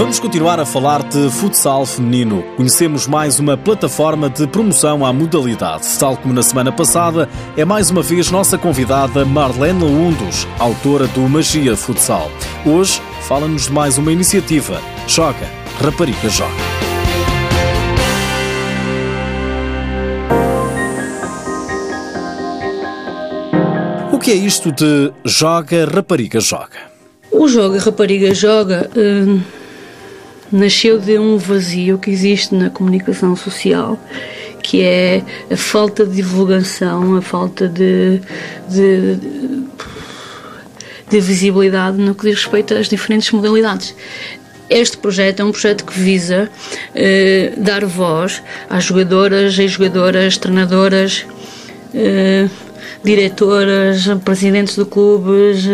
Vamos continuar a falar de futsal feminino. Conhecemos mais uma plataforma de promoção à modalidade. Tal como na semana passada, é mais uma vez nossa convidada Marlene Laundos, autora do Magia Futsal. Hoje fala-nos de mais uma iniciativa. Joga, Rapariga Joga. O que é isto de Joga, Rapariga Joga? O Joga, Rapariga Joga. Nasceu de um vazio que existe na comunicação social, que é a falta de divulgação, a falta de, de, de visibilidade no que diz respeito às diferentes modalidades. Este projeto é um projeto que visa eh, dar voz às jogadoras, ex-jogadoras, treinadoras, eh, diretoras, presidentes de clubes,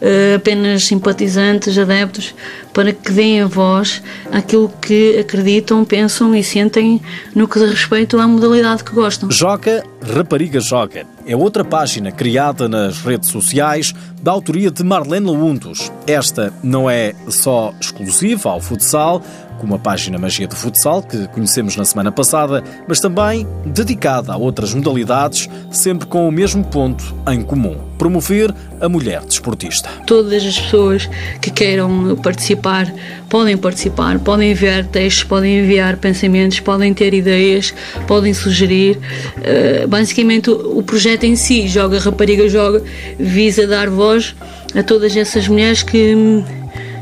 eh, apenas simpatizantes, adeptos, para que deem a voz àquilo que acreditam, pensam e sentem no que diz respeito à modalidade que gostam. Joca Rapariga Joga é outra página criada nas redes sociais da autoria de Marlene Laundos. Esta não é só exclusiva ao futsal, como a página Magia do Futsal, que conhecemos na semana passada, mas também dedicada a outras modalidades, sempre com o mesmo ponto em comum: promover a mulher desportista. Todas as pessoas que queiram participar podem participar, podem enviar textos, podem enviar pensamentos, podem ter ideias, podem sugerir. Uh, basicamente, o projeto em si, Joga Rapariga Joga, visa dar voz a todas essas mulheres que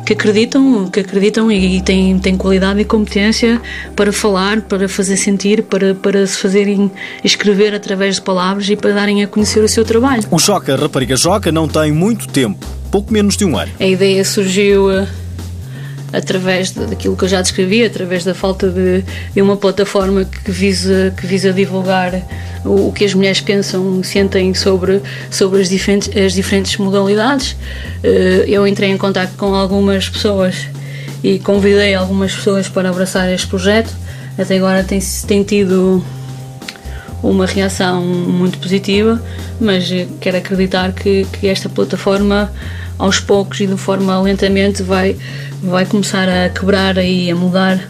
que acreditam, que acreditam e têm, têm qualidade e competência para falar, para fazer sentir, para, para se fazerem escrever através de palavras e para darem a conhecer o seu trabalho. O Joca Rapariga Joca não tem muito tempo, pouco menos de um ano. A ideia surgiu eh, através daquilo que eu já descrevi, através da falta de, de uma plataforma que visa, que visa divulgar o, o, que as mulheres pensam, sentem sobre, sobre as, diferentes, as diferentes modalidades. Eh, eu entrei em contato com algumas pessoas e convidei algumas pessoas para abraçar este projeto. Até agora tem, tem tido uma reação muito positiva, mas quero acreditar que, que esta plataforma aos poucos e de forma lentamente vai, vai começar a quebrar e a mudar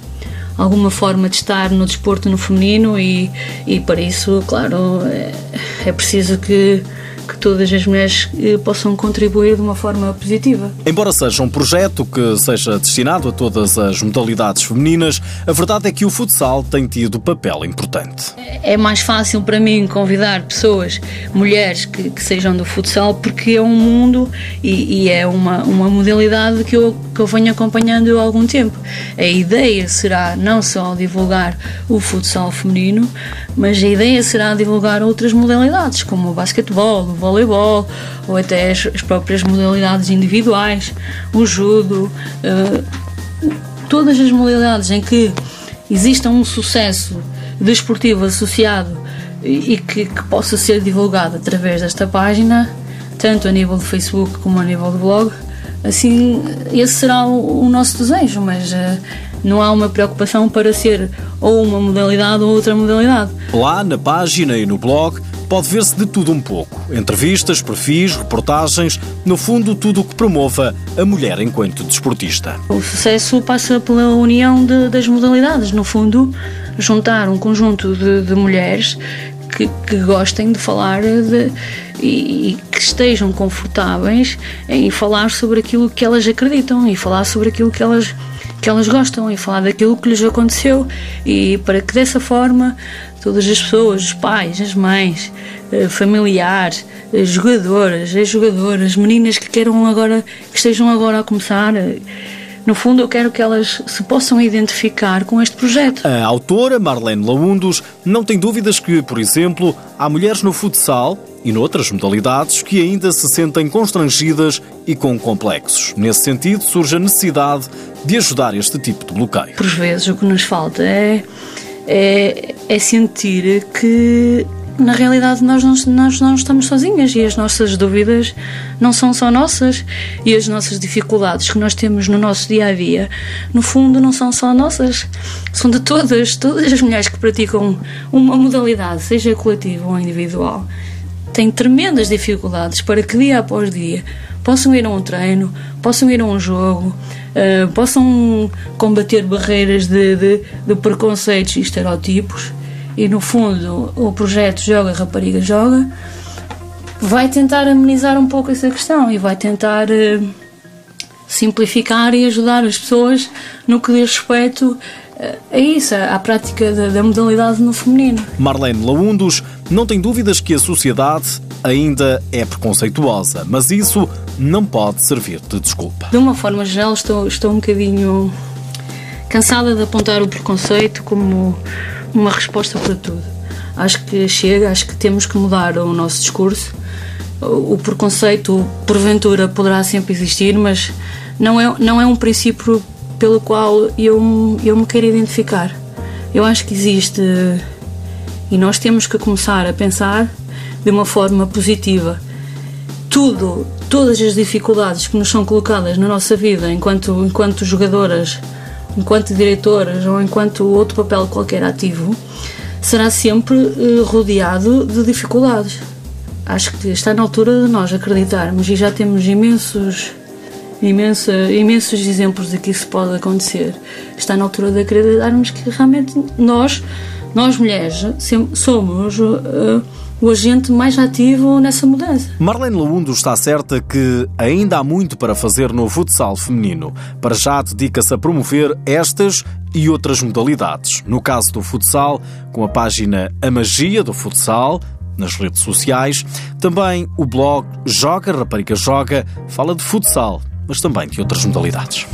alguma forma de estar no desporto no feminino e, e para isso, claro, é, é preciso que que todas as mulheres eh, possam contribuir de uma forma positiva. Embora seja um projeto que seja destinado a todas as modalidades femininas, a verdade é que o futsal tem tido papel importante. É mais fácil para mim convidar pessoas, mulheres que, que sejam do futsal, porque é um mundo e, e, é uma, uma modalidade que eu, que eu venho acompanhando há algum tempo. A ideia será não só divulgar o futsal feminino, mas a ideia será divulgar outras modalidades, como o basquetebol, o voleibol, ou até as, as próprias modalidades individuais, o judo, uh, todas as modalidades em que exista um sucesso desportivo associado e, e que, que, possa ser divulgado através desta página, tanto a nível de Facebook como a nível de blog, assim, esse será o, o nosso desejo, mas uh, não há uma preocupação para ser ou uma modalidade ou outra modalidade. Lá na página e no blog pode ver-se de tudo um pouco. Entrevistas, perfis, reportagens, no fundo tudo o que promova a mulher enquanto desportista. O sucesso passa pela união de, das modalidades, no fundo, juntar um conjunto de, de mulheres que, que, gostem de falar de, e, e, que estejam confortáveis em falar sobre aquilo que elas acreditam e falar sobre aquilo que elas que elas gostam e falar daquilo que lhes aconteceu. E para que dessa forma todas as pessoas, os pais, as mães, eh, familiares, eh, jogadoras, ex-jogadoras, meninas que queiram agora, que estejam agora a começar, eh, no fundo, eu quero que elas se possam identificar com este projeto. A autora, Marlene Laundos, não tem dúvidas que, por exemplo, há mulheres no futsal e noutras modalidades que ainda se sentem constrangidas e com complexos. Nesse sentido, surge a necessidade de ajudar este tipo de bloqueio. Por vezes, o que nos falta é, é, é sentir que na realidade nós não, nós não estamos sozinhas e as nossas dúvidas não são só nossas e as nossas dificuldades que nós temos no nosso dia a dia, no fundo, não são só nossas, são de todas, todas as mulheres que praticam uma modalidade, seja coletiva ou individual, têm tremendas dificuldades para que dia após dia possam ir a um treino, possam ir a um jogo, uh, possam combater barreiras de, de, de preconceitos e estereotipos. E no fundo, o projeto Joga Rapariga Joga vai tentar amenizar um pouco essa questão e vai tentar. Uh, simplificar e ajudar as pessoas no que diz respeito eh, a isso, à prática da, da modalidade no feminino. Marlene Laundos não tem dúvidas que a sociedade ainda é preconceituosa, mas isso não pode servir de desculpa. De uma forma geral, estou, estou um bocadinho cansada de apontar o preconceito como uma resposta para tudo. Acho que chega, acho que temos que mudar o nosso discurso o preconceito, porventura, poderá sempre existir, mas não é, não é um princípio pelo qual eu, eu me quero identificar. Eu acho que existe e nós temos que começar a pensar de uma forma positiva. Tudo, todas as dificuldades que nos são colocadas na nossa vida enquanto, enquanto jogadoras, enquanto diretoras ou enquanto outro papel qualquer ativo, será sempre eh, rodeado de dificuldades acho que está na altura de nós acreditarmos e já temos imensos imensa, imensos exemplos de que isso pode acontecer. Está na altura de acreditarmos que realmente nós, nós mulheres, somos uh, o agente mais ativo nessa mudança. Marlene Laundo está certa que ainda há muito para fazer no futsal feminino. Para já dedica-se a promover estas e outras modalidades. No caso do futsal, com a página A Magia do Futsal, nas redes sociais. Também o blog Joga Rapariga Joga fala de futsal, mas também de outras modalidades.